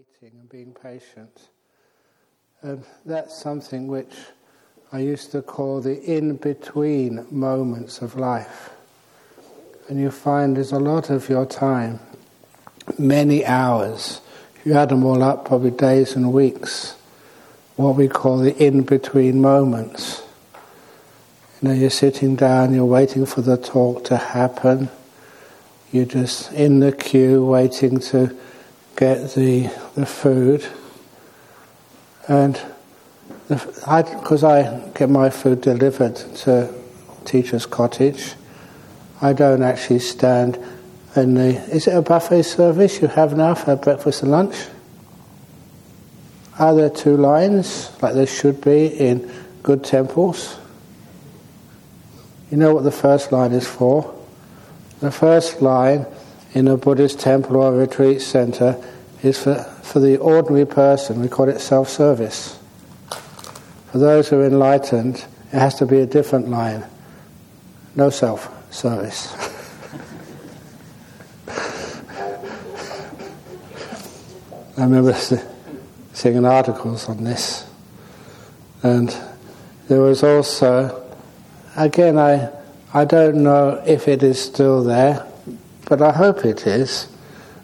waiting and being patient. And that's something which I used to call the in between moments of life. And you find there's a lot of your time, many hours, if you add them all up, probably days and weeks, what we call the in between moments. You know, you're sitting down, you're waiting for the talk to happen, you're just in the queue waiting to get the, the food. And because I, I get my food delivered to teacher's cottage, I don't actually stand in the. Is it a buffet service? You have now for breakfast and lunch? Are there two lines, like there should be in good temples? You know what the first line is for? The first line in a Buddhist temple or a retreat center is for, for the ordinary person, we call it self service. For those who are enlightened, it has to be a different line no self service. I remember seeing articles on this, and there was also, again, I I don't know if it is still there, but I hope it is.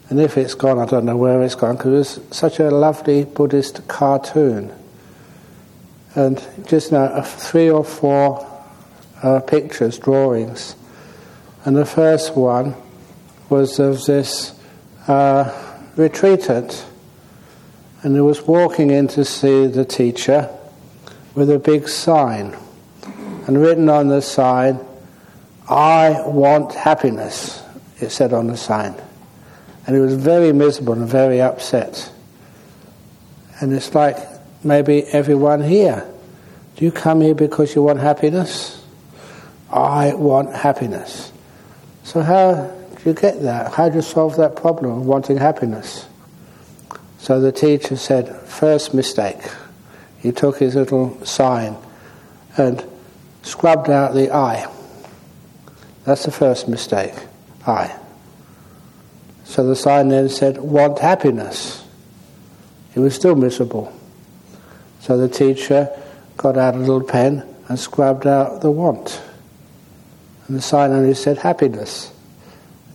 And if it's gone, I don't know where it's gone because it's such a lovely Buddhist cartoon. And just now, three or four uh, pictures, drawings. And the first one was of this uh, retreatant. And he was walking in to see the teacher with a big sign. And written on the sign, I want happiness, it said on the sign. And he was very miserable and very upset. And it's like maybe everyone here. Do you come here because you want happiness? I want happiness. So, how do you get that? How do you solve that problem of wanting happiness? So the teacher said, first mistake. He took his little sign and scrubbed out the I. That's the first mistake. I. So the sign then said, want happiness. It was still miserable. So the teacher got out a little pen and scrubbed out the want. And the sign only said happiness.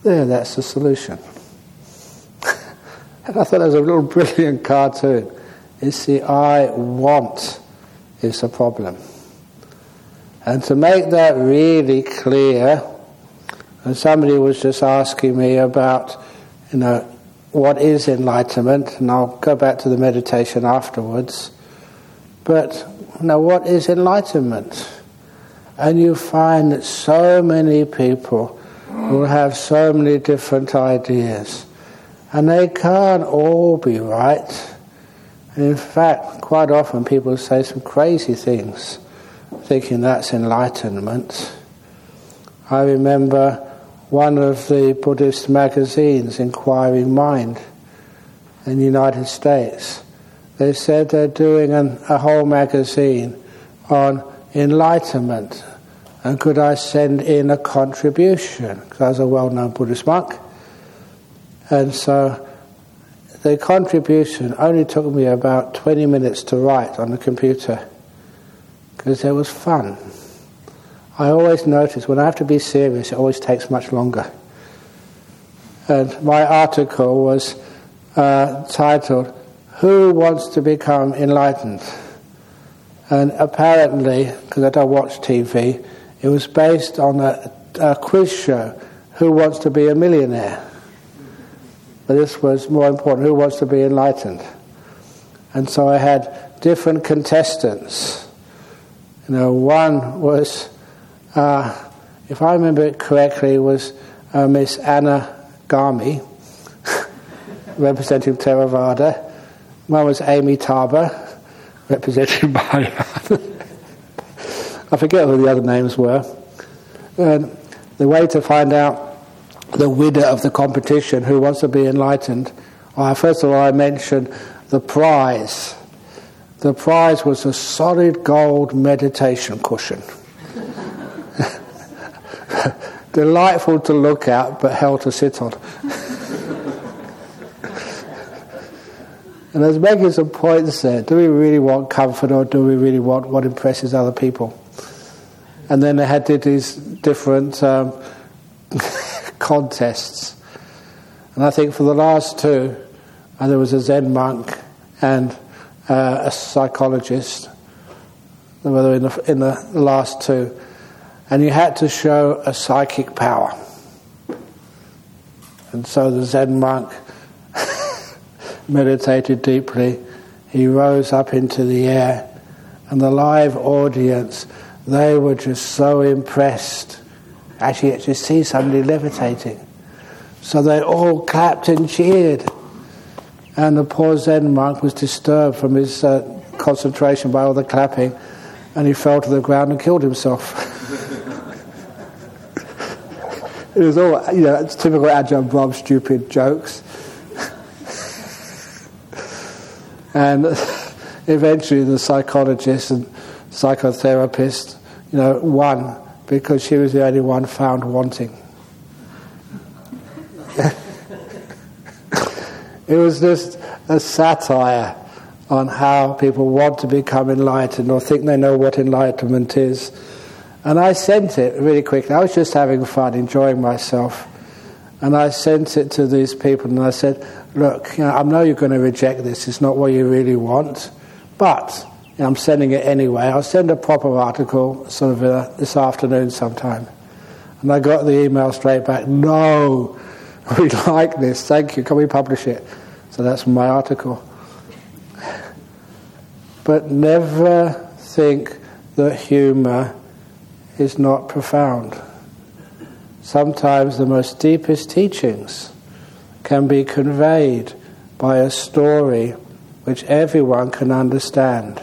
There, that's the solution. and I thought that was a little brilliant cartoon. It's the I want is the problem. And to make that really clear, and somebody was just asking me about, you know, what is enlightenment, and I'll go back to the meditation afterwards. But, know, what is enlightenment? And you find that so many people will have so many different ideas, and they can't all be right. In fact, quite often people say some crazy things, thinking that's enlightenment. I remember one of the Buddhist magazines, Inquiring Mind, in the United States. They said they're doing an, a whole magazine on enlightenment. And could I send in a contribution? Because I was a well known Buddhist monk. And so the contribution only took me about 20 minutes to write on the computer because it was fun. I always notice when I have to be serious, it always takes much longer. And my article was uh, titled, Who Wants to Become Enlightened? And apparently, because I don't watch TV, it was based on a, a quiz show, Who Wants to Be a Millionaire? But this was more important, Who Wants to Be Enlightened? And so I had different contestants. You know, one was uh, if I remember it correctly, was uh, Miss Anna Gami, representing Theravada. One was Amy Tarber, representing Mahayana. I forget who the other names were. And the way to find out the winner of the competition, who wants to be enlightened, well, first of all, I mentioned the prize. The prize was a solid gold meditation cushion. Delightful to look at, but hell to sit on. And making some points there. Do we really want comfort or do we really want what impresses other people? And then they had these different um, contests. And I think for the last two, uh, there was a Zen monk and uh, a psychologist. They in the, in the last two. And you had to show a psychic power. And so the Zen monk meditated deeply. He rose up into the air, and the live audience, they were just so impressed. Actually, to see somebody levitating. So they all clapped and cheered. And the poor Zen monk was disturbed from his uh, concentration by all the clapping, and he fell to the ground and killed himself. it was all, you know, typical Ajahn Brahm stupid jokes. And eventually the psychologist and psychotherapist, you know, won because she was the only one found wanting. it was just a satire on how people want to become enlightened or think they know what enlightenment is. And I sent it really quickly. I was just having fun, enjoying myself. And I sent it to these people and I said, look, you know, I know you're going to reject this, it's not what you really want, but you know, I'm sending it anyway. I'll send a proper article sort of uh, this afternoon sometime. And I got the email straight back, no, we like this, thank you, can we publish it? So that's my article. But never think that humour is not profound. Sometimes the most deepest teachings can be conveyed by a story which everyone can understand.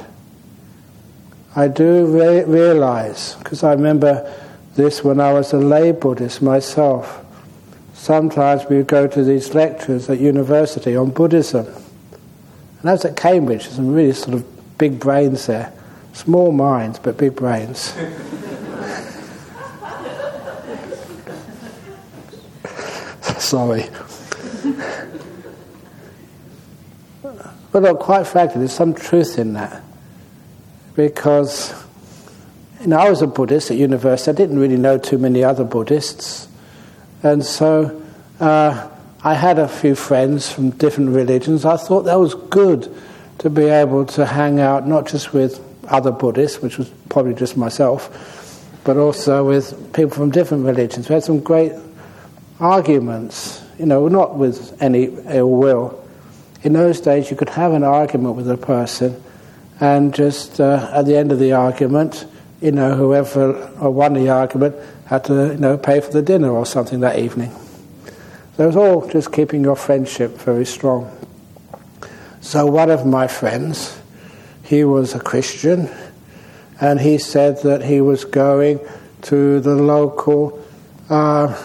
I do re- realize, because I remember this when I was a lay Buddhist myself. Sometimes we would go to these lectures at university on Buddhism. And I was at Cambridge, there's some really sort of big brains there. Small minds, but big brains. Sorry. But look, quite frankly, there's some truth in that. Because you know, I was a Buddhist at university. I didn't really know too many other Buddhists. And so uh, I had a few friends from different religions. I thought that was good to be able to hang out not just with other Buddhists, which was probably just myself, but also with people from different religions. We had some great arguments, you know, not with any ill will in those days, you could have an argument with a person, and just uh, at the end of the argument, you know, whoever won the argument had to, you know, pay for the dinner or something that evening. So it was all just keeping your friendship very strong. So one of my friends, he was a Christian, and he said that he was going to the local. Uh,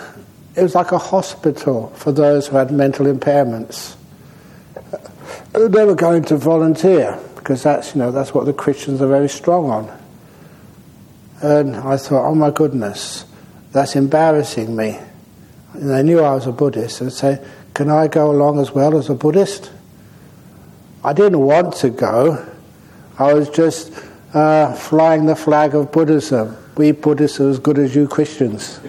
it was like a hospital for those who had mental impairments they were going to volunteer because that's you know that's what the Christians are very strong on. And I thought, oh my goodness, that's embarrassing me. And they knew I was a Buddhist and say, can I go along as well as a Buddhist? I didn't want to go. I was just uh, flying the flag of Buddhism. We Buddhists are as good as you Christians.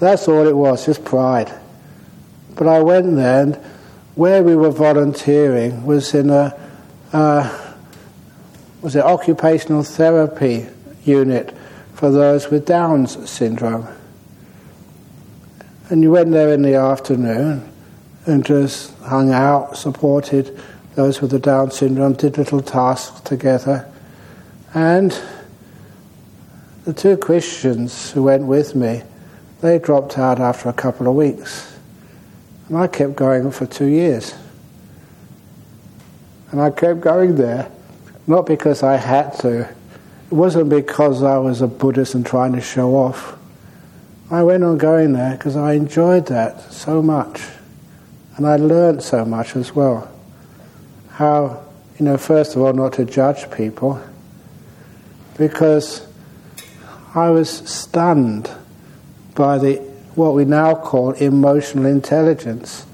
That's all it was, just pride. But I went there and where we were volunteering was in a uh, was it occupational therapy unit for those with Down's syndrome. And you went there in the afternoon and just hung out, supported those with the Down syndrome, did little tasks together. And the two Christians who went with me, they dropped out after a couple of weeks. And I kept going for two years. And I kept going there, not because I had to. It wasn't because I was a Buddhist and trying to show off. I went on going there because I enjoyed that so much. And I learned so much as well. How, you know, first of all, not to judge people, because I was stunned by the what we now call emotional intelligence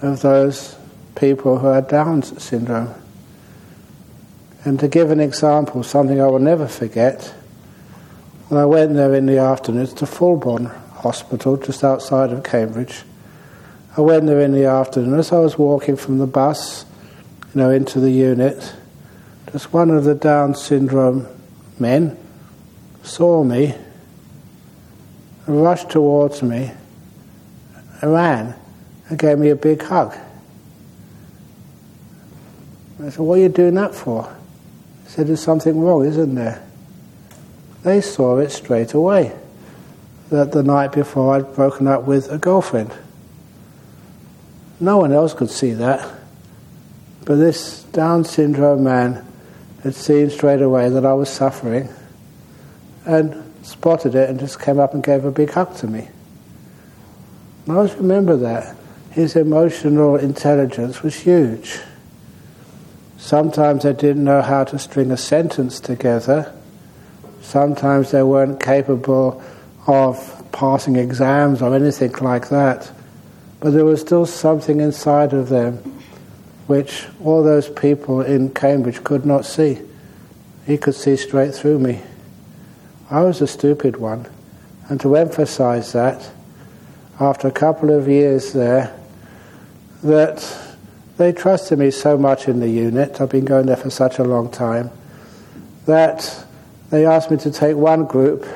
of those people who had Down's syndrome. And to give an example, something I will never forget, when I went there in the afternoon to Fulbourn Hospital, just outside of Cambridge. I went there in the afternoon. As I was walking from the bus, you know, into the unit, just one of the Down syndrome men saw me, rushed towards me, ran, and gave me a big hug. I said, What are you doing that for? He said, There's something wrong, isn't there? They saw it straight away that the night before I'd broken up with a girlfriend. No one else could see that. But this Down syndrome man had seen straight away that I was suffering and spotted it and just came up and gave a big hug to me. I always remember that. His emotional intelligence was huge. Sometimes they didn't know how to string a sentence together. Sometimes they weren't capable of passing exams or anything like that. But there was still something inside of them which all those people in Cambridge could not see. He could see straight through me. I was a stupid one. And to emphasize that, after a couple of years there, that they trusted me so much in the unit, I've been going there for such a long time, that they asked me to take one group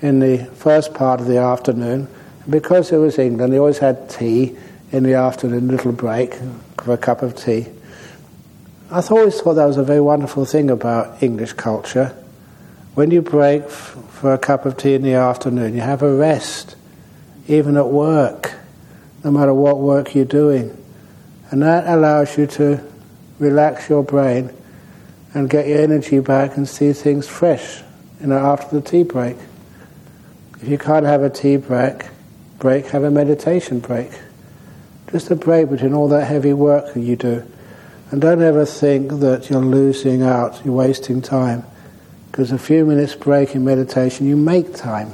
in the first part of the afternoon. Because it was England, they always had tea in the afternoon, little break for a cup of tea. I always thought that was a very wonderful thing about English culture. When you break f- for a cup of tea in the afternoon, you have a rest, even at work, no matter what work you're doing. And that allows you to relax your brain and get your energy back and see things fresh, you know, after the tea break. If you can't have a tea break, break, have a meditation break. Just a break between all that heavy work that you do. And don't ever think that you're losing out, you're wasting time. Because a few minutes break in meditation, you make time.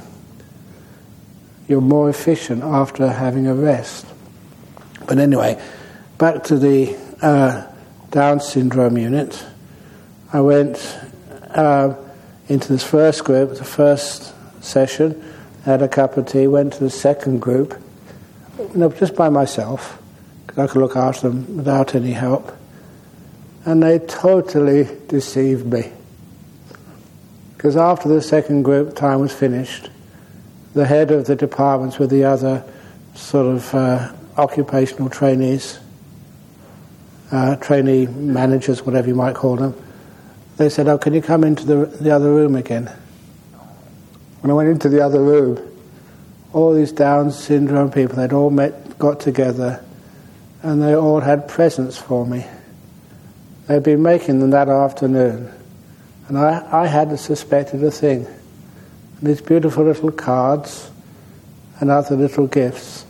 You're more efficient after having a rest. But anyway, back to the uh, Down syndrome unit. I went uh, into this first group, the first session, had a cup of tea, went to the second group, you know, just by myself, because I could look after them without any help. And they totally deceived me. Because after the second group time was finished, the head of the departments with the other sort of uh, occupational trainees, uh, trainee managers, whatever you might call them, they said, Oh, can you come into the, the other room again? When I went into the other room, all these Down syndrome people, they'd all met, got together, and they all had presents for me. They'd been making them that afternoon, and I, I hadn't suspected a thing. And these beautiful little cards and other little gifts.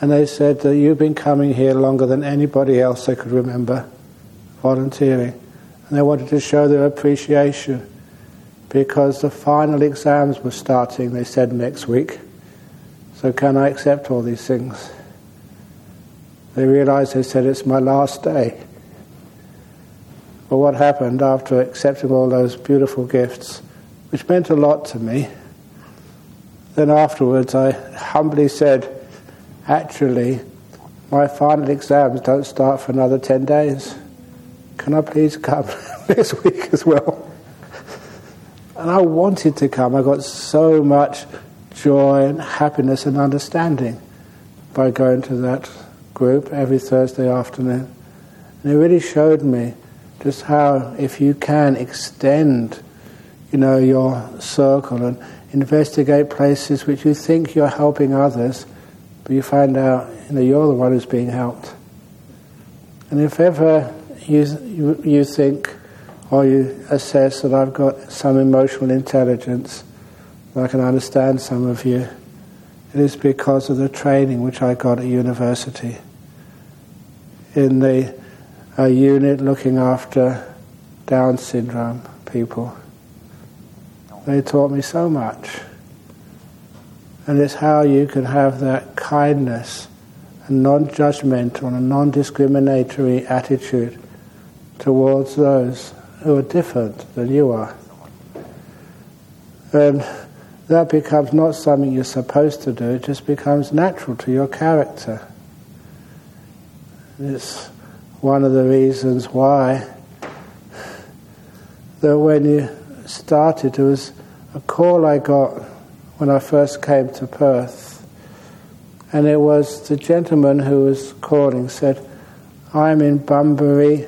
And they said that you've been coming here longer than anybody else they could remember volunteering. And they wanted to show their appreciation because the final exams were starting, they said, next week. So, can I accept all these things? They realized, they said, it's my last day. But what happened after accepting all those beautiful gifts, which meant a lot to me, then afterwards I humbly said, actually, my final exams don't start for another 10 days. Can I please come next week as well? And I wanted to come. I got so much joy and happiness and understanding by going to that group every Thursday afternoon. And it really showed me just how, if you can extend, you know, your circle and investigate places which you think you're helping others, but you find out, you know, you're the one who's being helped. And if ever you, you, you think, or you assess that I've got some emotional intelligence, I can understand some of you, it is because of the training which I got at university. In the uh, unit looking after Down syndrome people. They taught me so much. And it's how you can have that kindness a non judgmental and a non discriminatory attitude towards those who are different than you are. And that becomes not something you're supposed to do, it just becomes natural to your character. It's one of the reasons why that when you started, there was a call I got when I first came to Perth, and it was the gentleman who was calling said, I'm in Bunbury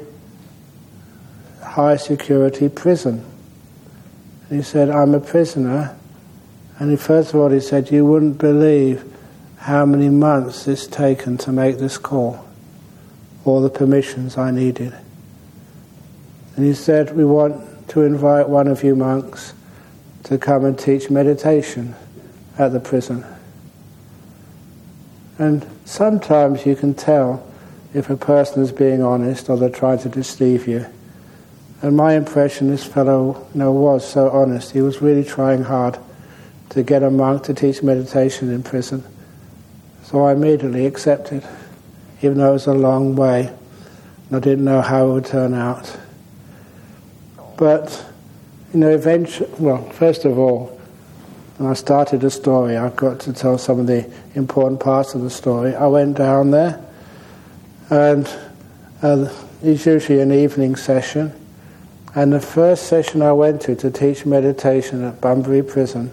high security prison. And he said, I'm a prisoner. And he, first of all, he said, You wouldn't believe how many months it's taken to make this call, all the permissions I needed. And he said, We want to invite one of you monks to come and teach meditation at the prison. And sometimes you can tell if a person is being honest or they're trying to deceive you. And my impression, this fellow you know, was so honest. He was really trying hard to get a monk to teach meditation in prison. So I immediately accepted, even though it was a long way I didn't know how it would turn out. But, you know, eventually, well, first of all, when I started the story, I've got to tell some of the important parts of the story. I went down there, and uh, it's usually an evening session. And the first session I went to to teach meditation at Bunbury Prison,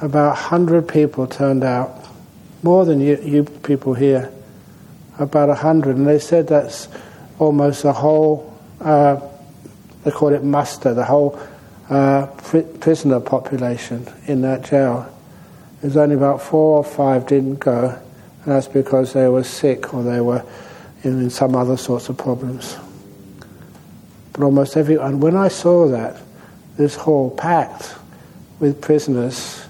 about 100 people turned out, more than you, you people here, about 100. And they said that's almost the whole uh, they call it muster, the whole uh, prisoner population in that jail. There's only about four or five didn't go, and that's because they were sick or they were in, in some other sorts of problems. But almost everyone, and when I saw that, this hall packed with prisoners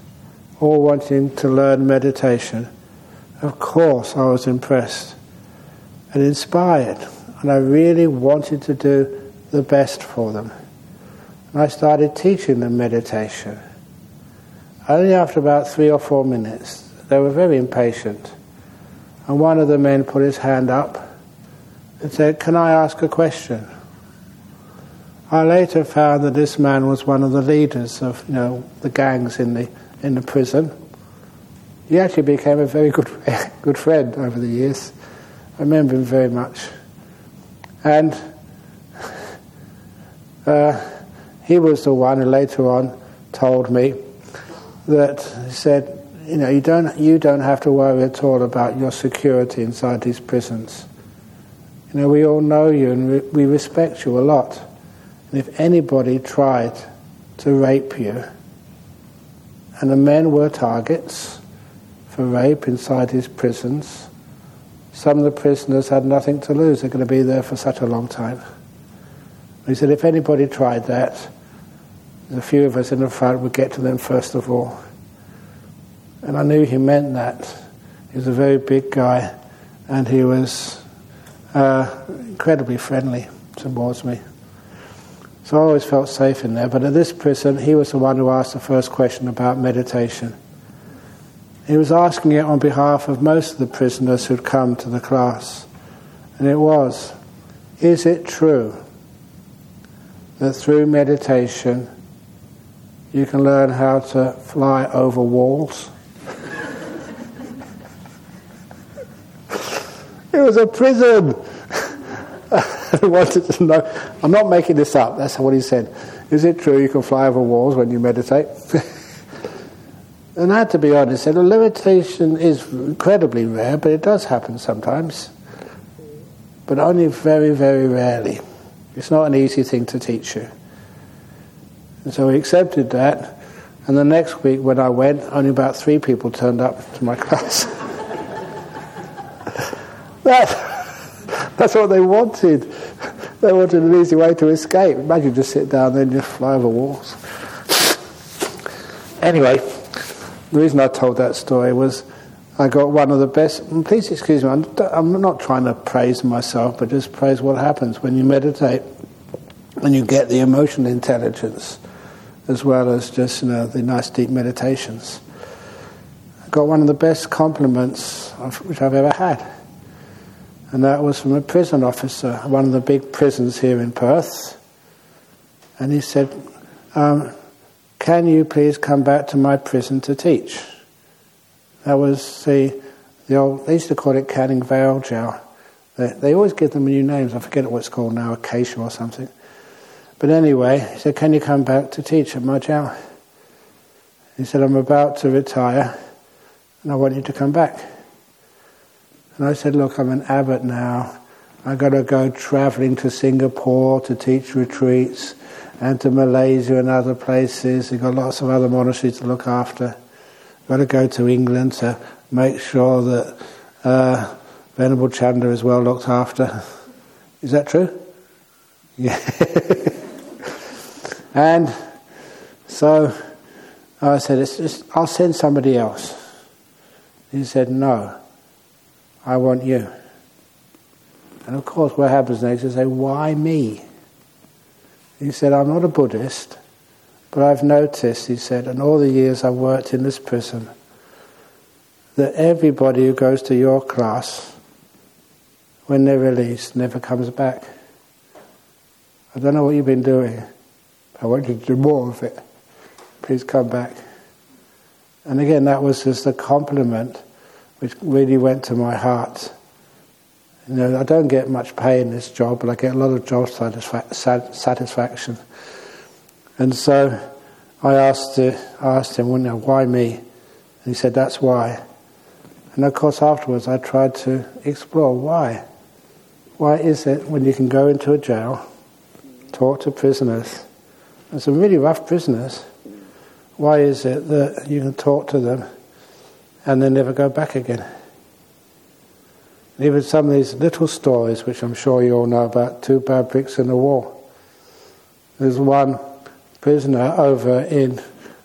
all wanting to learn meditation, of course I was impressed and inspired, and I really wanted to do the best for them. And I started teaching them meditation. Only after about three or four minutes, they were very impatient. And one of the men put his hand up and said, Can I ask a question? I later found that this man was one of the leaders of you know, the gangs in the, in the prison. He actually became a very good, good friend over the years. I remember him very much. And uh, he was the one who later on told me that he said, you know, you don't, you don't have to worry at all about your security inside these prisons. You know, we all know you and we, we respect you a lot. And if anybody tried to rape you, and the men were targets for rape inside his prisons, some of the prisoners had nothing to lose. They're going to be there for such a long time. He said, if anybody tried that, a few of us in the front would get to them first of all. And I knew he meant that. He was a very big guy, and he was uh, incredibly friendly towards me. So I always felt safe in there. But at this prison, he was the one who asked the first question about meditation. He was asking it on behalf of most of the prisoners who'd come to the class. And it was, is it true that through meditation you can learn how to fly over walls. it was a prison. I wanted to know. I'm not making this up. That's what he said. Is it true you can fly over walls when you meditate? and I had to be honest. Said, levitation is incredibly rare, but it does happen sometimes. But only very, very rarely. It's not an easy thing to teach you. And so we accepted that. And the next week, when I went, only about three people turned up to my class. that, that's what they wanted. They wanted an easy way to escape. Imagine just sit down and just fly over walls. Anyway, the reason I told that story was I got one of the best. Please excuse me, I'm, I'm not trying to praise myself, but just praise what happens when you meditate and you get the emotional intelligence as well as just you know, the nice deep meditations. I got one of the best compliments of, which I've ever had. And that was from a prison officer, one of the big prisons here in Perth. And he said, um, Can you please come back to my prison to teach? That was the, the old, they used to call it Canning Vale Jail. They, they always give them new names. I forget what it's called now, Acacia or something. But anyway, he said, Can you come back to teach at my jail? He said, I'm about to retire and I want you to come back. And I said, Look, I'm an abbot now. I've got to go traveling to Singapore to teach retreats and to Malaysia and other places. We've got lots of other monasteries to look after. Got to go to England to make sure that uh, Venerable Chanda is well looked after. Is that true? Yeah. and so I said, just, I'll send somebody else. He said, No, I want you. And of course, what happens next is they say, Why me? He said, I'm not a Buddhist, but I've noticed, he said, in all the years I've worked in this prison, that everybody who goes to your class, when they're released, never comes back. I don't know what you've been doing. I want you to do more of it. Please come back. And again, that was just a compliment which really went to my heart. You know, I don't get much pay in this job, but I get a lot of job satisfaction. And so I asked, uh, asked him, well, now, why me? And he said, that's why. And of course, afterwards, I tried to explore why. Why is it when you can go into a jail, talk to prisoners, and some really rough prisoners, why is it that you can talk to them and they never go back again? Even some of these little stories, which I'm sure you all know about, two bad bricks in the wall. There's one prisoner over in,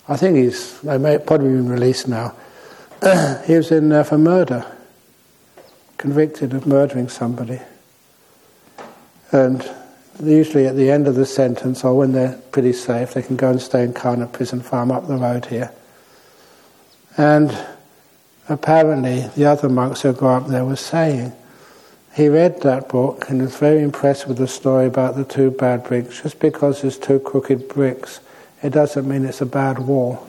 I think he's, they may probably been released now. he was in there for murder, convicted of murdering somebody. And usually at the end of the sentence, or when they're pretty safe, they can go and stay in Karnet Prison Farm up the road here. And apparently, the other monks who go up there were saying he read that book and was very impressed with the story about the two bad bricks. Just because there's two crooked bricks, it doesn't mean it's a bad wall.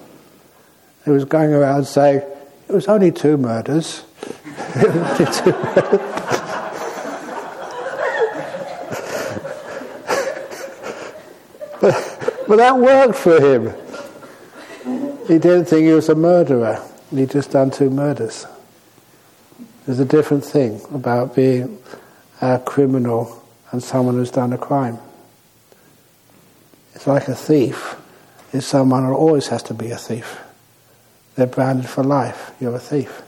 He was going around saying, it was only two murders. but, but that worked for him. He didn't think he was a murderer. He'd just done two murders. There's a different thing about being a criminal and someone who's done a crime. It's like a thief is someone who always has to be a thief. They're branded for life. You're a thief.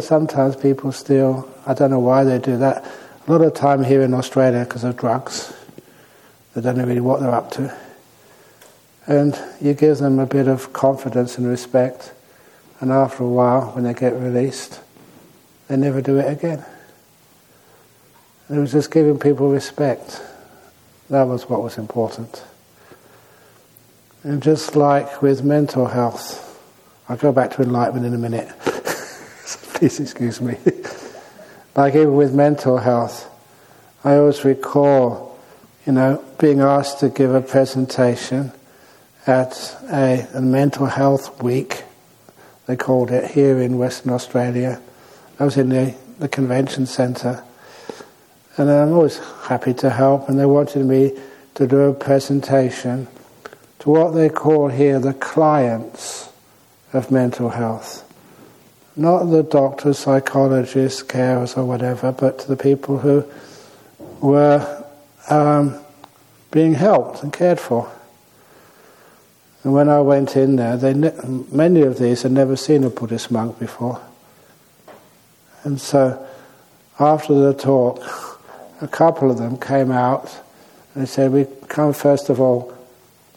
Sometimes people steal. I don't know why they do that. A lot of time here in Australia because of drugs. They don't know really what they're up to. And you give them a bit of confidence and respect, and after a while, when they get released, they never do it again. it was just giving people respect. That was what was important. And just like with mental health, I'll go back to enlightenment in a minute. Please excuse me. like even with mental health, I always recall you know, being asked to give a presentation at a, a, mental health week, they called it here in Western Australia. I was in the, the convention centre, and I'm always happy to help. And they wanted me to do a presentation to what they call here the clients of mental health. Not the doctors, psychologists, carers, or whatever, but to the people who were um, being helped and cared for. And when I went in there, they ne- many of these had never seen a Buddhist monk before. And so, after the talk, a couple of them came out and said, We come first of all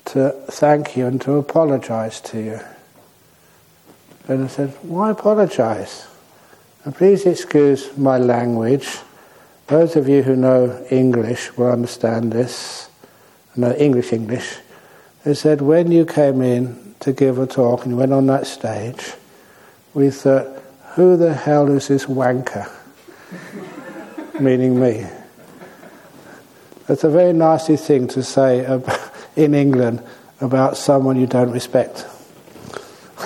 to thank you and to apologize to you. And I said, Why apologize? And please excuse my language. Those of you who know English will understand this, know English English. They said, when you came in to give a talk and you went on that stage, we thought, who the hell is this wanker? Meaning me. That's a very nasty thing to say about, in England about someone you don't respect.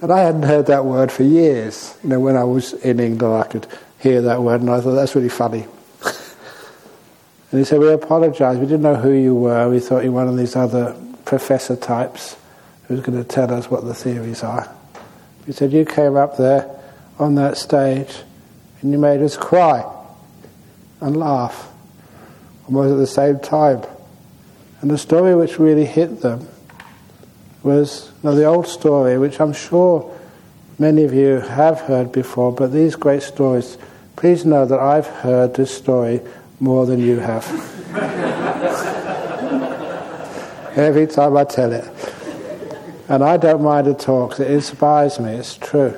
and I hadn't heard that word for years. You know, when I was in England, I could hear that word, and I thought that's really funny. And he said, "We apologise. We didn't know who you were. We thought you were one of these other professor types who's going to tell us what the theories are." He said, "You came up there on that stage, and you made us cry." and laugh almost at the same time. And the story which really hit them was you know, the old story, which I'm sure many of you have heard before, but these great stories, please know that I've heard this story more than you have. Every time I tell it. And I don't mind at talk, it inspires me, it's true.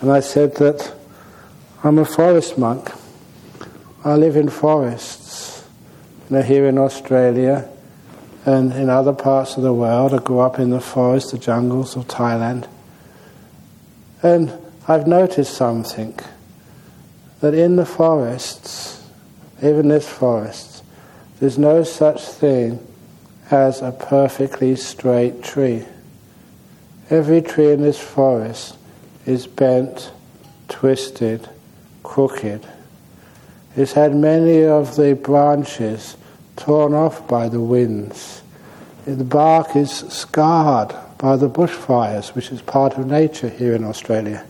And I said that I'm a forest monk. I live in forests. You know, here in Australia and in other parts of the world. I grew up in the forests, the jungles of Thailand. And I've noticed something that in the forests, even in this forest, there's no such thing as a perfectly straight tree. Every tree in this forest is bent, twisted, crooked. It's had many of the branches torn off by the winds. The bark is scarred by the bushfires, which is part of nature here in Australia.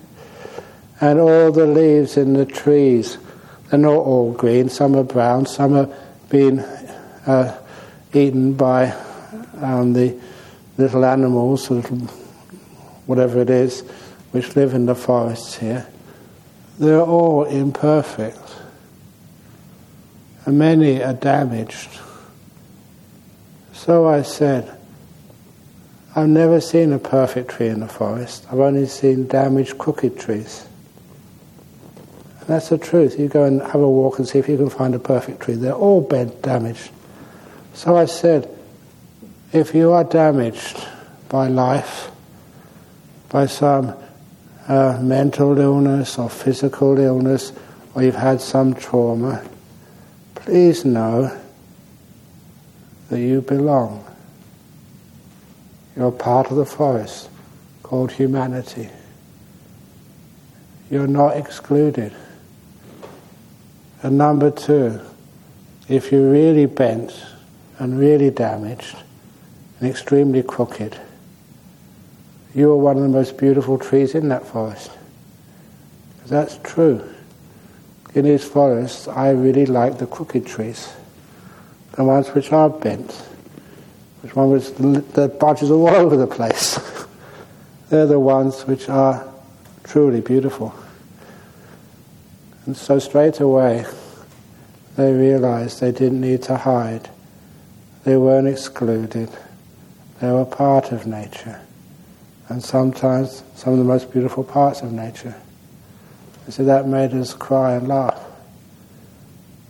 And all the leaves in the trees, they're not all green, some are brown, some are being uh, eaten by um, the little animals, little whatever it is, which live in the forests here. They're all imperfect and many are damaged. So I said, I've never seen a perfect tree in the forest. I've only seen damaged, crooked trees. That's the truth. You go and have a walk and see if you can find a perfect tree. They're all bent, damaged. So I said, if you are damaged by life, by some uh, mental illness or physical illness, or you've had some trauma, please know that you belong. You're part of the forest called humanity. You're not excluded. And number two, if you're really bent and really damaged and extremely crooked, you are one of the most beautiful trees in that forest. That's true in these forests, I really like the crooked trees, the ones which are bent, which one which the branches are all over the place. They're the ones which are truly beautiful. And so straight away, they realized they didn't need to hide. They weren't excluded. They were part of nature. And sometimes some of the most beautiful parts of nature. And so that made us cry and laugh.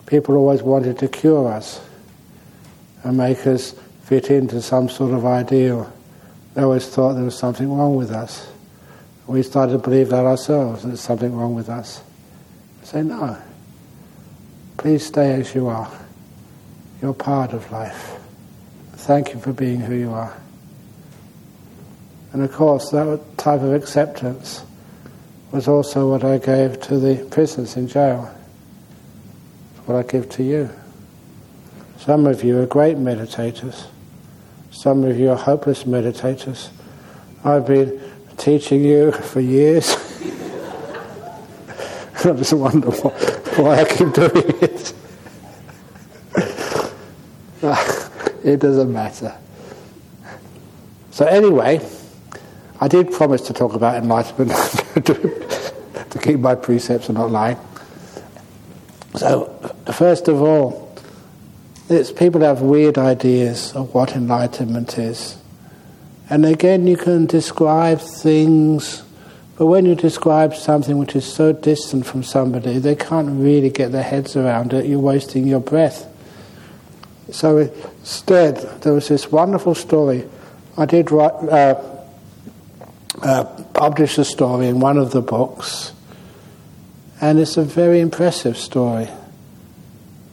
People always wanted to cure us and make us fit into some sort of ideal. They always thought there was something wrong with us. We started to believe that ourselves, there's something wrong with us. Say, no. Please stay as you are. You're part of life. Thank you for being who you are. And of course, that type of acceptance was also what I gave to the prisoners in jail. It's What I give to you. Some of you are great meditators. Some of you are hopeless meditators. I've been teaching you for years. I just wonder why, I keep doing it. it doesn't matter. So, anyway. I did promise to talk about enlightenment to keep my precepts and not lying. So, first of all, it's people have weird ideas of what enlightenment is. And again, you can describe things, but when you describe something which is so distant from somebody, they can't really get their heads around it. You're wasting your breath. So instead, there was this wonderful story. I did write. Uh, uh, published the story in one of the books, and it's a very impressive story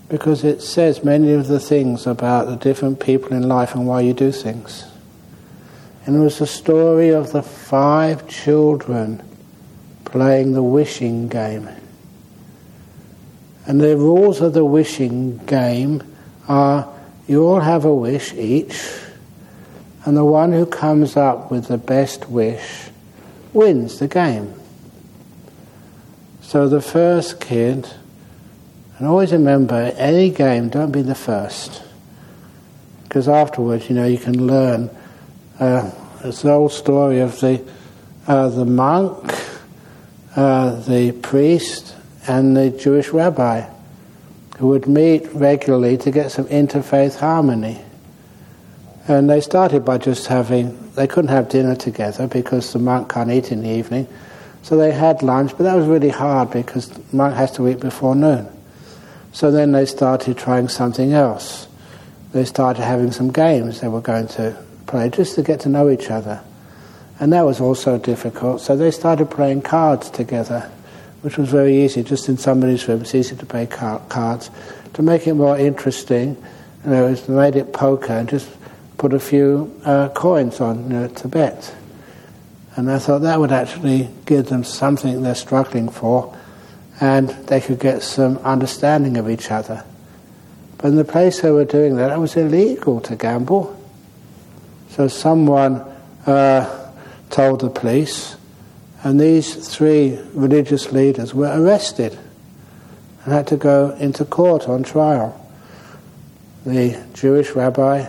because it says many of the things about the different people in life and why you do things. And it was the story of the five children playing the wishing game. And the rules of the wishing game are you all have a wish each, and the one who comes up with the best wish wins the game. So the first kid, and always remember any game, don't be the first. Because afterwards, you know, you can learn. Uh, it's the old story of the, uh, the monk, uh, the priest, and the Jewish rabbi who would meet regularly to get some interfaith harmony. And they started by just having, they couldn't have dinner together because the monk can't eat in the evening. So they had lunch, but that was really hard because the monk has to eat before noon. So then they started trying something else. They started having some games they were going to play just to get to know each other. And that was also difficult. So they started playing cards together which was very easy, just in somebody's room. It's easy to play cards. To make it more interesting, you know, it made it poker and just put a few uh, coins on you know, to bet. And I thought that would actually give them something they're struggling for, and they could get some understanding of each other. But in the place they were doing that, it was illegal to gamble. So someone uh, told the police, and these three religious leaders were arrested and had to go into court on trial. The Jewish rabbi,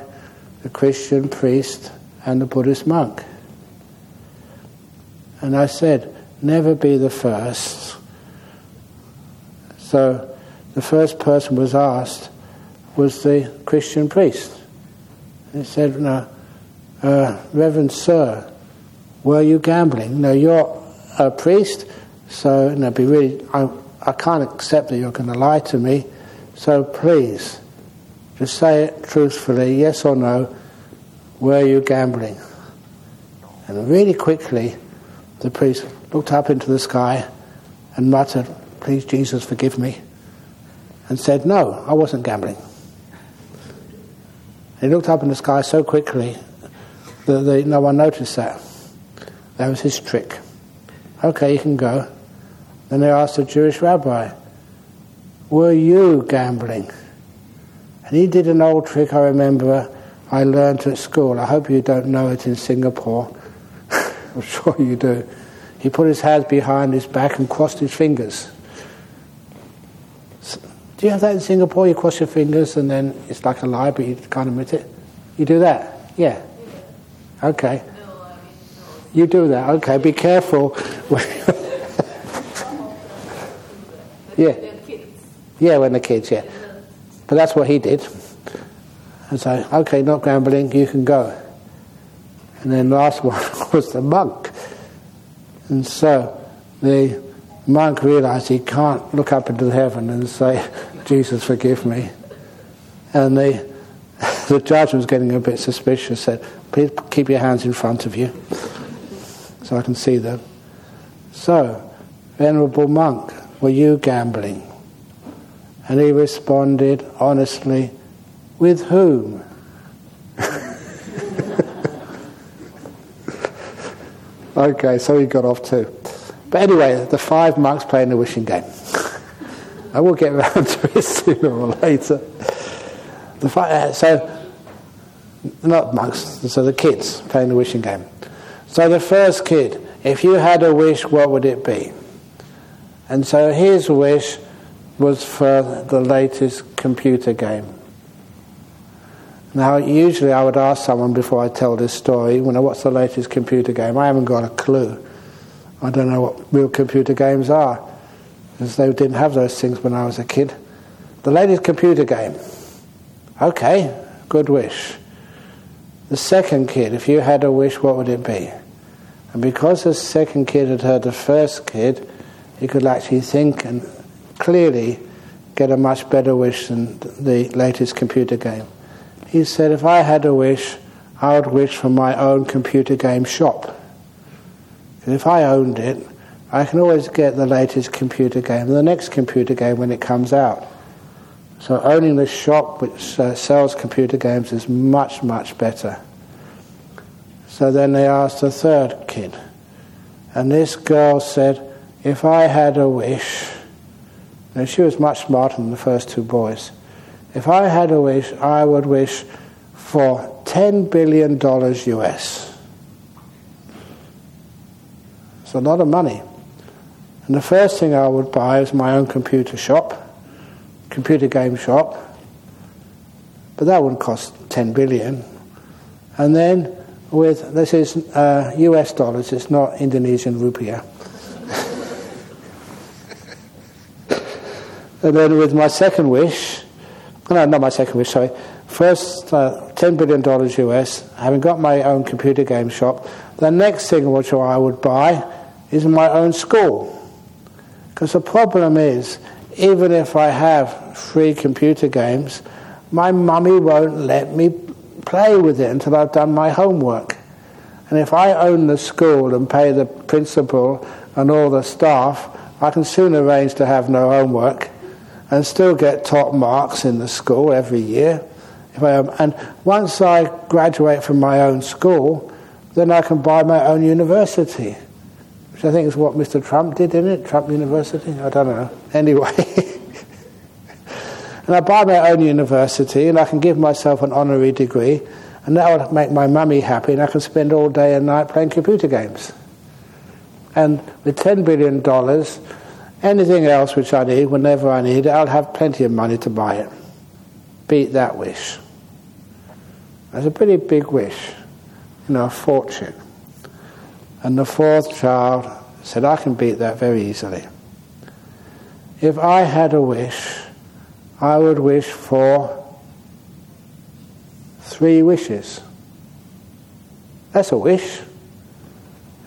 the Christian priest, and the Buddhist monk. And I said, never be the first. So the first person was asked was the Christian priest. He said, no, uh, Reverend Sir, were you gambling? No, you're a priest, so know, be really, I, I can't accept that you're going to lie to me, so please, just say it truthfully, yes or no, were you gambling? And really quickly, the priest looked up into the sky and muttered, Please, Jesus, forgive me, and said, No, I wasn't gambling. He looked up in the sky so quickly no one noticed that. That was his trick. Okay, you can go. Then they asked the Jewish rabbi, Were you gambling? And he did an old trick I remember I learned at school. I hope you don't know it in Singapore. I'm sure you do. He put his hands behind his back and crossed his fingers. Do you have that in Singapore? You cross your fingers and then it's like a lie, but you can't admit it? You do that? Yeah. Okay. You do that. Okay, be careful. yeah. Yeah, when the kids, yeah. But that's what he did. And so, okay, not gambling, you can go. And then the last one was the monk. And so the monk realized he can't look up into heaven and say, Jesus, forgive me. And the, the judge was getting a bit suspicious, said, please keep your hands in front of you so I can see them. So, Venerable monk, were you gambling? And he responded honestly, with whom? okay, so he got off too. But anyway, the five monks playing the wishing game. I will get around to it sooner or later. The five, uh, so, not monks, so the kids playing the wishing game. So the first kid, if you had a wish, what would it be? And so his wish was for the latest computer game. Now, usually I would ask someone before I tell this story, know, what's the latest computer game? I haven't got a clue. I don't know what real computer games are, because they didn't have those things when I was a kid. The latest computer game. Okay, good wish. The second kid, if you had a wish, what would it be? And because the second kid had heard the first kid, he could actually think and clearly get a much better wish than the latest computer game. He said, If I had a wish, I would wish for my own computer game shop. And If I owned it, I can always get the latest computer game, the next computer game when it comes out. So owning the shop which uh, sells computer games is much, much better. So then they asked a third kid. And this girl said, if I had a wish, and she was much smarter than the first two boys, if I had a wish, I would wish for $10 billion US. It's a lot of money. And the first thing I would buy is my own computer shop, computer game shop. But that wouldn't cost 10 billion. And then with, this is uh, US dollars, it's not Indonesian rupiah. and then with my second wish, no, not my second wish, sorry. First, uh, $10 billion US, having got my own computer game shop, the next thing which I would buy is my own school. Because the problem is, even if I have free computer games, my mummy won't let me play with it until I've done my homework. And if I own the school and pay the principal and all the staff, I can soon arrange to have no homework and still get top marks in the school every year. If I and once I graduate from my own school, then I can buy my own university which I think is what Mr. Trump did, didn't it? Trump University? I don't know. Anyway. and I buy my own university and I can give myself an honorary degree and that will make my mummy happy and I can spend all day and night playing computer games. And with $10 billion, anything else which I need, whenever I need it, I'll have plenty of money to buy it. Beat that wish. That's a pretty big wish, you know, a fortune. And the fourth child said, I can beat that very easily. If I had a wish, I would wish for three wishes. That's a wish.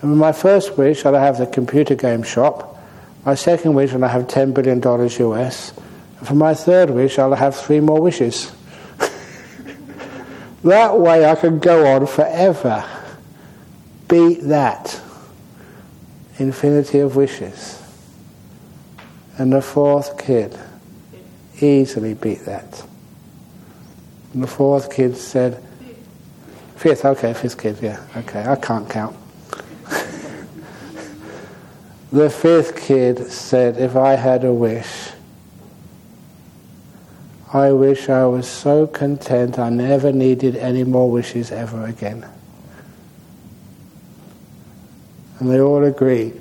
And my first wish, I'll have the computer game shop. My second wish, I'll have $10 billion US. And for my third wish, I'll have three more wishes. that way I can go on forever beat that infinity of wishes. And the fourth kid easily beat that. And the fourth kid said, fifth, okay, fifth kid, yeah, okay, I can't count. the fifth kid said, if I had a wish, I wish I was so content I never needed any more wishes ever again. And they all agreed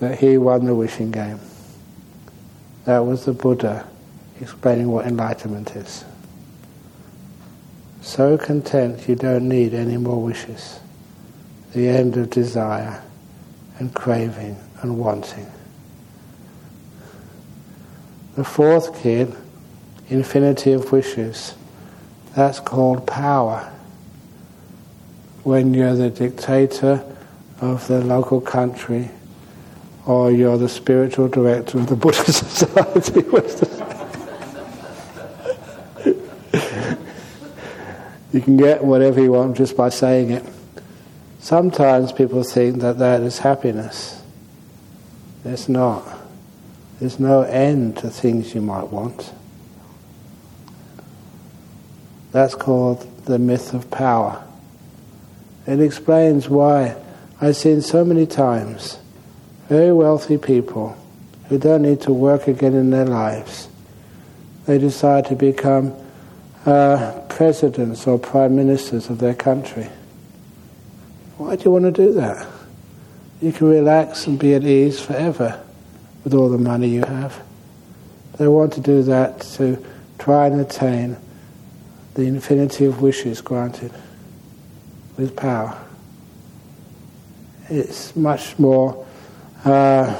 that he won the wishing game. That was the Buddha explaining what enlightenment is. So content you don't need any more wishes. The end of desire and craving and wanting. The fourth kid, infinity of wishes, that's called power. When you're the dictator of the local country, or you're the spiritual director of the Buddhist Society. you can get whatever you want just by saying it. Sometimes people think that that is happiness. It's not. There's no end to things you might want. That's called the myth of power. It explains why I've seen so many times very wealthy people who don't need to work again in their lives. They decide to become uh, presidents or prime ministers of their country. Why do you want to do that? You can relax and be at ease forever with all the money you have. They want to do that to try and attain the infinity of wishes granted with power it's much more, uh,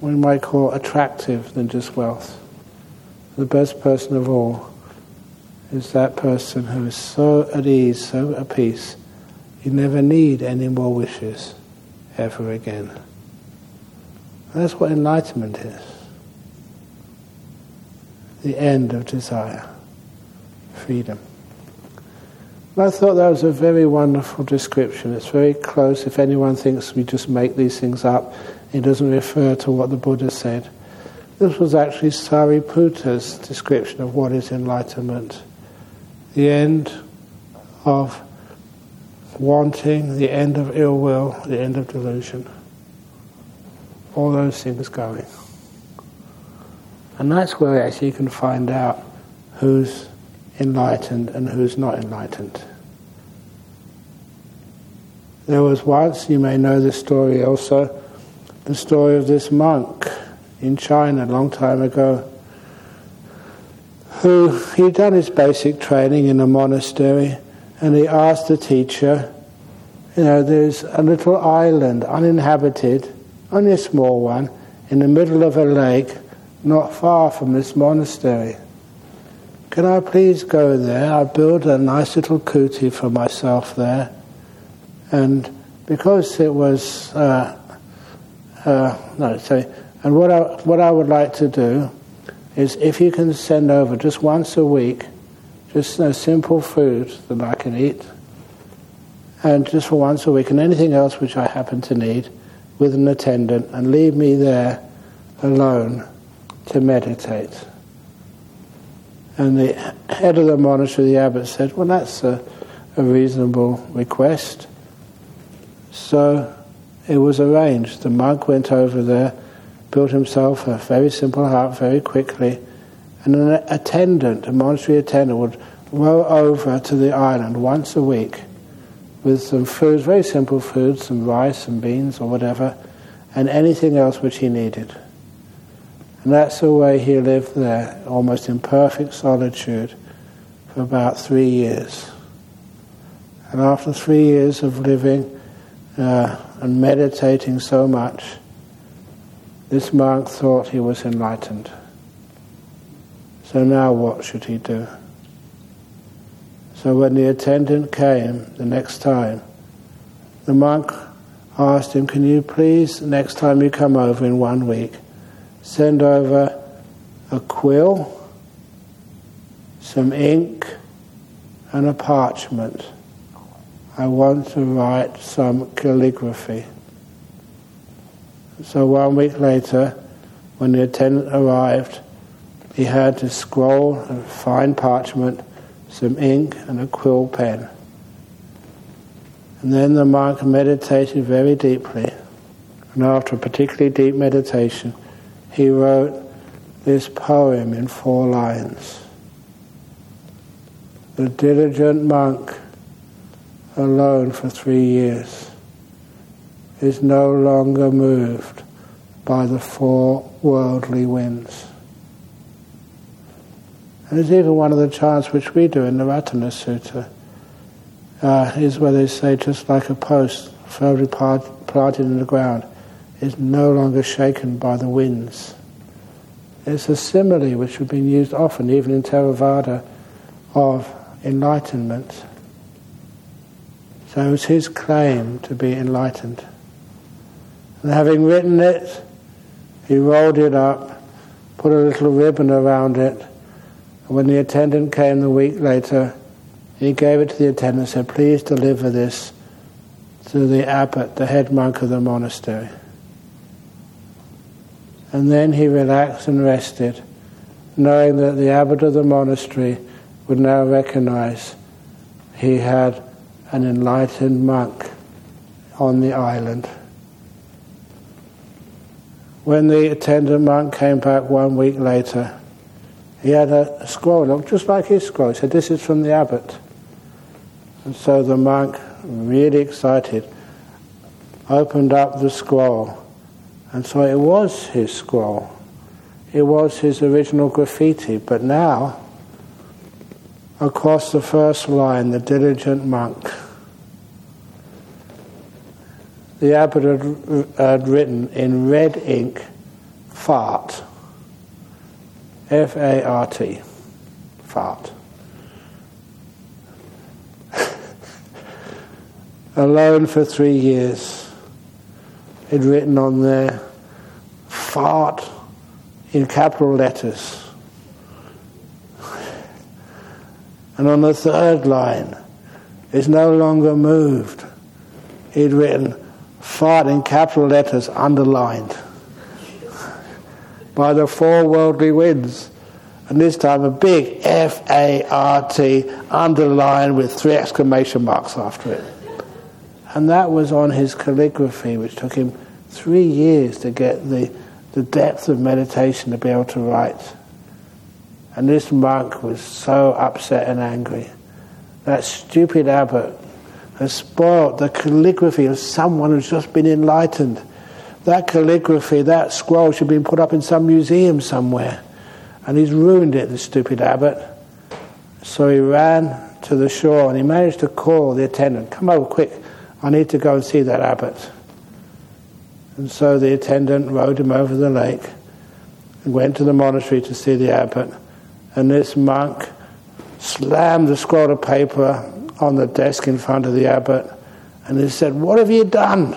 we might call attractive than just wealth. The best person of all is that person who is so at ease, so at peace, you never need any more wishes ever again. That's what enlightenment is the end of desire, freedom. I thought that was a very wonderful description. It's very close. If anyone thinks we just make these things up, it doesn't refer to what the Buddha said. This was actually Sariputta's description of what is enlightenment. The end of wanting, the end of ill will, the end of delusion. All those things going. And that's where actually you can find out who's enlightened and who's not enlightened. There was once, you may know this story also, the story of this monk in China a long time ago who he'd done his basic training in a monastery and he asked the teacher, you know, there's a little island uninhabited, only a small one, in the middle of a lake not far from this monastery. Can I please go there? I build a nice little kuti for myself there. And because it was, uh, uh, no, sorry, and what I, what I would like to do is if you can send over just once a week, just a simple food that I can eat, and just for once a week, and anything else which I happen to need with an attendant, and leave me there alone to meditate. And the head of the monastery, the abbot, said, Well, that's a, a reasonable request. So it was arranged. The monk went over there, built himself a very simple hut very quickly, and an attendant, a monastery attendant, would row over to the island once a week with some food, very simple food, some rice and beans or whatever, and anything else which he needed. And that's the way he lived there, almost in perfect solitude, for about three years. And after three years of living uh, and meditating so much, this monk thought he was enlightened. So now what should he do? So when the attendant came the next time, the monk asked him, Can you please, next time you come over in one week, send over a quill, some ink, and a parchment. I want to write some calligraphy. So one week later, when the attendant arrived, he had to scroll a fine parchment, some ink, and a quill pen. And then the monk meditated very deeply. And after a particularly deep meditation, he wrote this poem in four lines. The diligent monk, alone for three years, is no longer moved by the four worldly winds. And it's even one of the chants which we do in the Ratana Sutta, uh, is where they say, just like a post firmly planted in the ground, is no longer shaken by the winds. It's a simile which has been used often, even in Theravada, of enlightenment. So it was his claim to be enlightened. And having written it, he rolled it up, put a little ribbon around it, and when the attendant came the week later, he gave it to the attendant and said, Please deliver this to the abbot, the head monk of the monastery. And then he relaxed and rested, knowing that the abbot of the monastery would now recognize he had an enlightened monk on the island. When the attendant monk came back one week later, he had a scroll, looked just like his scroll. He said, This is from the abbot. And so the monk, really excited, opened up the scroll and so it was his scroll. It was his original graffiti, but now, across the first line, the diligent monk, the abbot had, had written in red ink, fart. F A R T. Fart. Alone for three years had written on there, fart in capital letters. And on the third line, is no longer moved. He'd written fart in capital letters underlined by the four worldly winds. And this time a big F A R T underlined with three exclamation marks after it. And that was on his calligraphy, which took him three years to get the, the depth of meditation to be able to write. And this monk was so upset and angry. That stupid abbot has spoilt the calligraphy of someone who's just been enlightened. That calligraphy, that scroll should have been put up in some museum somewhere. And he's ruined it, the stupid abbot. So he ran to the shore and he managed to call the attendant, Come over quick, I need to go and see that abbot. And so the attendant rowed him over the lake and went to the monastery to see the abbot. And this monk slammed the scroll of paper on the desk in front of the abbot and he said, What have you done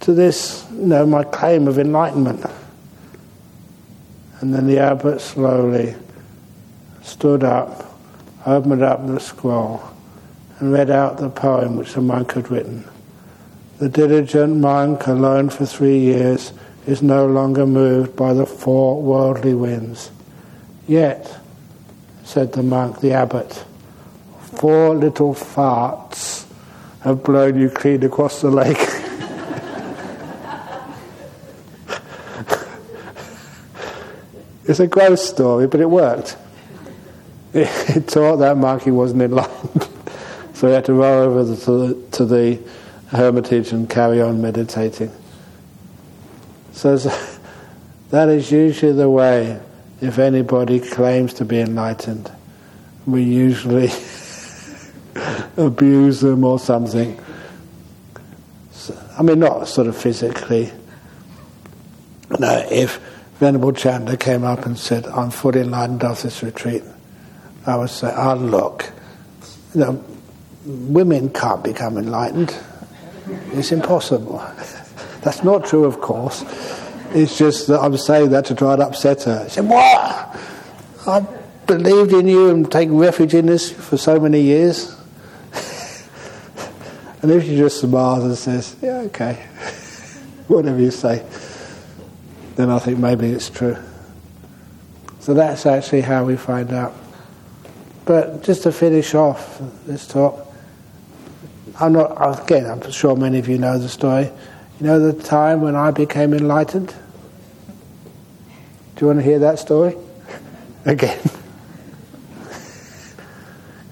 to this, you know, my claim of enlightenment? And then the abbot slowly stood up, opened up the scroll, and read out the poem which the monk had written. The diligent monk, alone for three years, is no longer moved by the four worldly winds. Yet, said the monk, the abbot, four little farts have blown you clean across the lake. it's a gross story, but it worked. It, it taught that monk he wasn't in enlightened. So we had to row over the, to, the, to the hermitage and carry on meditating. So that is usually the way if anybody claims to be enlightened. We usually abuse them or something. I mean, not sort of physically. No, if Venerable Chandra came up and said, I'm fully enlightened after this retreat, I would say, oh, look, you know, women can't become enlightened. It's impossible. That's not true, of course. It's just that I'm saying that to try and upset her. She said, What? I believed in you and taken refuge in this for so many years. and if she just smiles and says, Yeah, okay, whatever you say, then I think maybe it's true. So that's actually how we find out. But just to finish off this talk, I'm not, again, I'm sure many of you know the story. You know the time when I became enlightened? Do you want to hear that story? Again.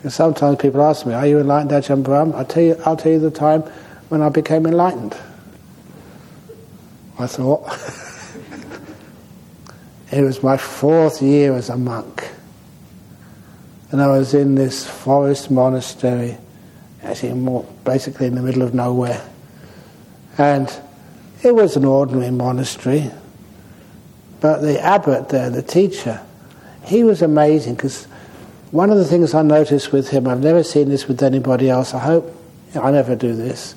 and sometimes people ask me, Are you enlightened, Ajahn Brahm? I'll tell, you, I'll tell you the time when I became enlightened. I thought. it was my fourth year as a monk. And I was in this forest monastery, actually more basically in the middle of nowhere. And it was an ordinary monastery. But the abbot there, the teacher, he was amazing because one of the things I noticed with him, I've never seen this with anybody else, I hope I never do this.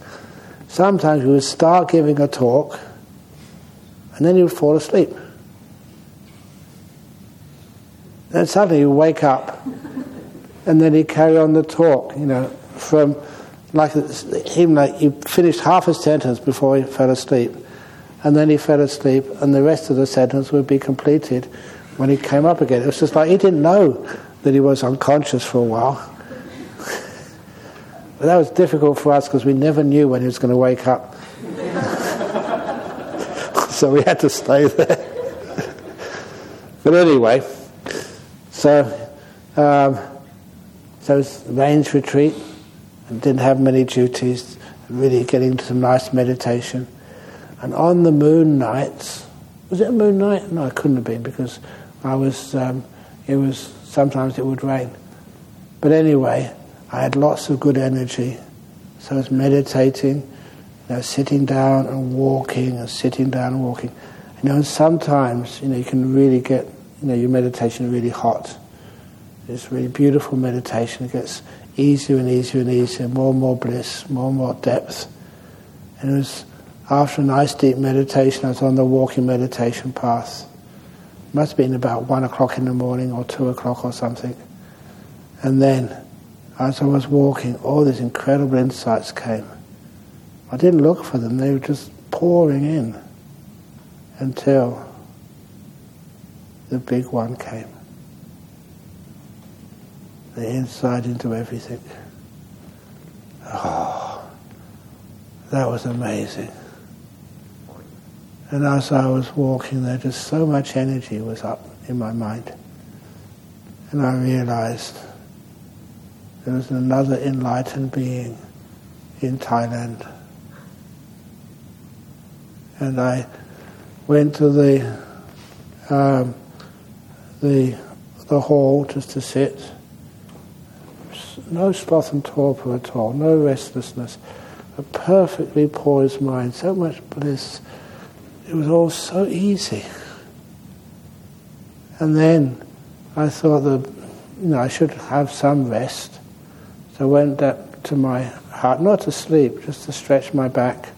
Sometimes he would start giving a talk and then he would fall asleep. Then suddenly would wake up and then he'd carry on the talk, you know, from like even like he finished half a sentence before he fell asleep, and then he fell asleep, and the rest of the sentence would be completed when he came up again. It was just like he didn't know that he was unconscious for a while. but that was difficult for us because we never knew when he was going to wake up. so we had to stay there. but anyway, so um, so it was rains retreat didn't have many duties, really getting some nice meditation. And on the moon nights, was it a moon night? No, it couldn't have been because I was, um, it was, sometimes it would rain. But anyway, I had lots of good energy. So I was meditating, you know, sitting down and walking and sitting down and walking. You know, and sometimes, you know, you can really get, you know, your meditation really hot. It's really beautiful meditation. It gets easier and easier and easier, more and more bliss, more and more depth. And it was after a nice deep meditation, I was on the walking meditation path. It must have been about one o'clock in the morning or two o'clock or something. And then as I was walking, all these incredible insights came. I didn't look for them, they were just pouring in until the big one came. The insight into everything. Oh, that was amazing. And as I was walking there, just so much energy was up in my mind. And I realized there was another enlightened being in Thailand. And I went to the um, the the hall just to sit. No sloth and torpor at all, no restlessness, a perfectly poised mind, so much bliss. It was all so easy. And then I thought that you know I should have some rest. So I went up to my heart, not to sleep, just to stretch my back.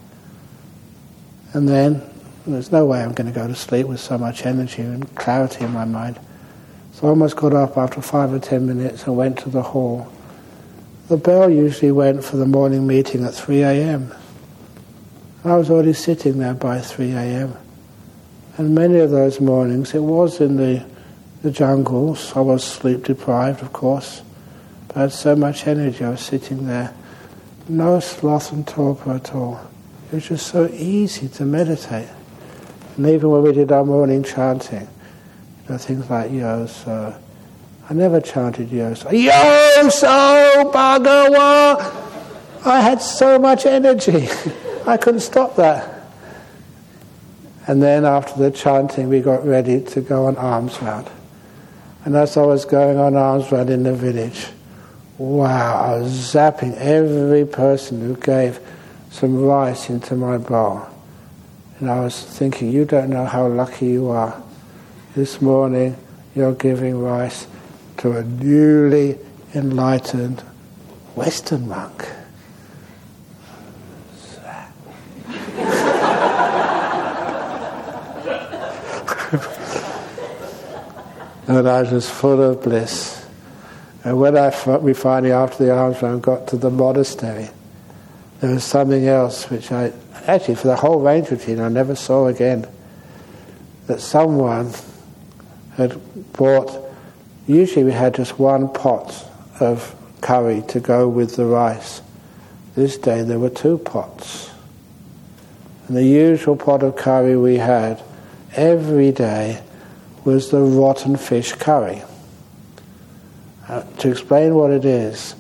And then there's no way I'm going to go to sleep with so much energy and clarity in my mind. So I almost got up after five or ten minutes and went to the hall. The bell usually went for the morning meeting at 3 a.m. I was already sitting there by 3 a.m. And many of those mornings, it was in the, the jungles. I was sleep deprived, of course, but I had so much energy. I was sitting there, no sloth and torpor at all. It was just so easy to meditate. And even when we did our morning chanting, you know, things like Yos, uh, I never chanted Yos. Yoso Bhagawa! I had so much energy. I couldn't stop that. And then after the chanting, we got ready to go on alms round. And as I was going on alms round in the village, wow, I was zapping every person who gave some rice into my bowl. And I was thinking, you don't know how lucky you are. This morning you're giving rice to a newly enlightened Western monk. and I was full of bliss. And when I we finally, after the alms round, got to the monastery, there was something else which I actually, for the whole rains retreat, I never saw again that someone had bought, usually we had just one pot of curry to go with the rice. This day there were two pots. And the usual pot of curry we had every day was the rotten fish curry. Uh, to explain what it is,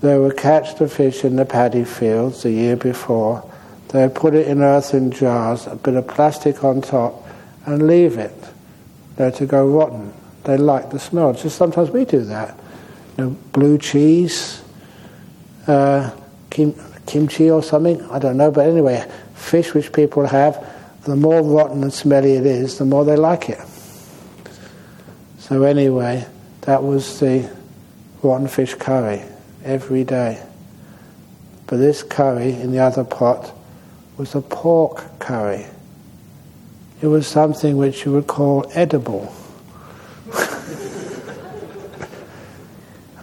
they would catch the fish in the paddy fields the year before they would put it in earthen jars, a bit of plastic on top, and leave it there to go rotten. They like the smell. Just sometimes we do that. You know, blue cheese, uh, kim- kimchi or something. I don't know, but anyway, fish which people have, the more rotten and smelly it is, the more they like it. So anyway, that was the rotten fish curry every day. But this curry in the other pot was a pork curry. It was something which you would call edible.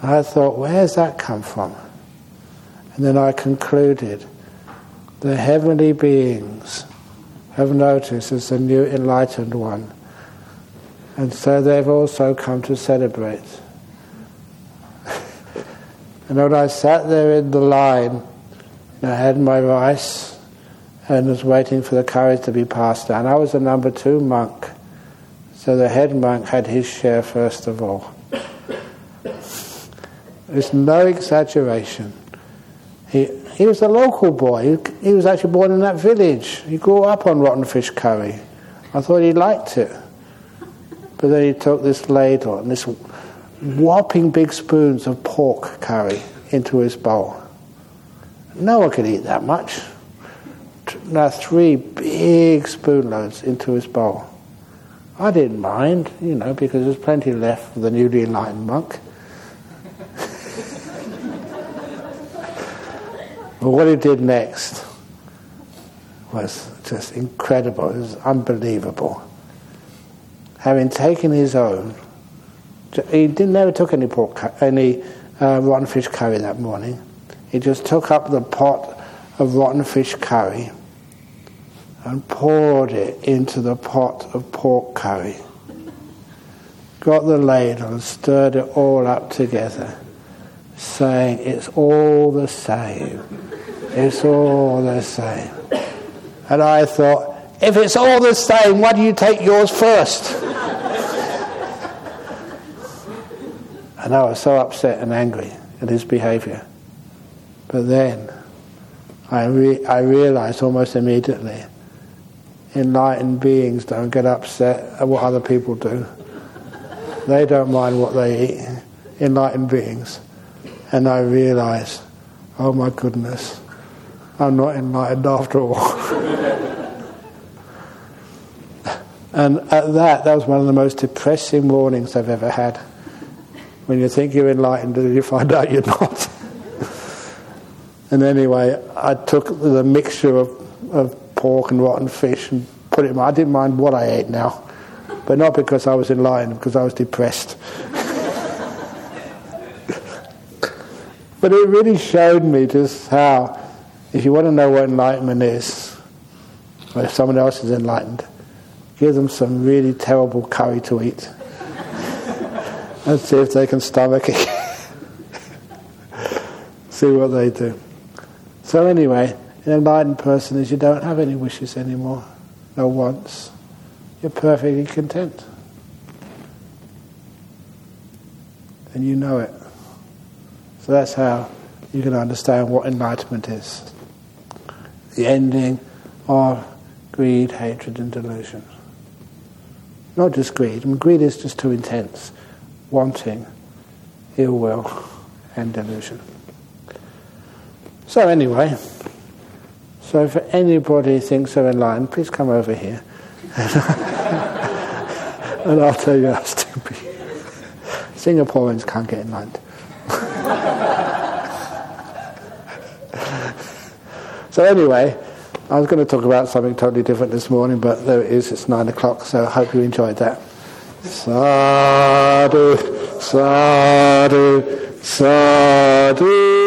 I thought, where's that come from? And then I concluded the heavenly beings have noticed as the new enlightened one. And so they've also come to celebrate. and when I sat there in the line, I had my rice and was waiting for the curry to be passed down. I was the number two monk, so the head monk had his share first of all. It's no exaggeration. He, he was a local boy. He, he was actually born in that village. He grew up on rotten fish curry. I thought he liked it. But then he took this ladle and this whopping big spoons of pork curry into his bowl. No one could eat that much now three big spoonloads into his bowl. I didn't mind, you know, because there's plenty left for the newly enlightened monk. But what he did next was just incredible. It was unbelievable. Having taken his own, he didn't never took any pork, any uh, rotten fish curry that morning. He just took up the pot of rotten fish curry and poured it into the pot of pork curry. Got the ladle and stirred it all up together, saying, It's all the same. It's all the same. And I thought, if it's all the same, why do you take yours first? and I was so upset and angry at his behavior. But then I, re- I realized almost immediately enlightened beings don't get upset at what other people do. They don't mind what they eat, enlightened beings. And I realized, oh my goodness, I'm not enlightened after all. and at that, that was one of the most depressing warnings I've ever had. When you think you're enlightened you find out you're not. and anyway, I took the mixture of, of pork and rotten fish and put it in my, I didn't mind what I ate now. But not because I was enlightened, because I was depressed. but it really showed me just how if you want to know what enlightenment is, or if someone else is enlightened, give them some really terrible curry to eat and see if they can stomach it. see what they do. So, anyway, an enlightened person is you don't have any wishes anymore, no wants. You're perfectly content. And you know it. So that's how you can understand what enlightenment is the ending of greed, hatred, and delusion. Not just greed. I mean, greed is just too intense. Wanting, ill will, and delusion. So, anyway, so if anybody thinks they're enlightened, please come over here. and I'll tell you how stupid. Singaporeans can't get enlightened. So anyway, I was going to talk about something totally different this morning, but there it is. It's nine o'clock, so I hope you enjoyed that. Sadhu, sadhu, sadhu.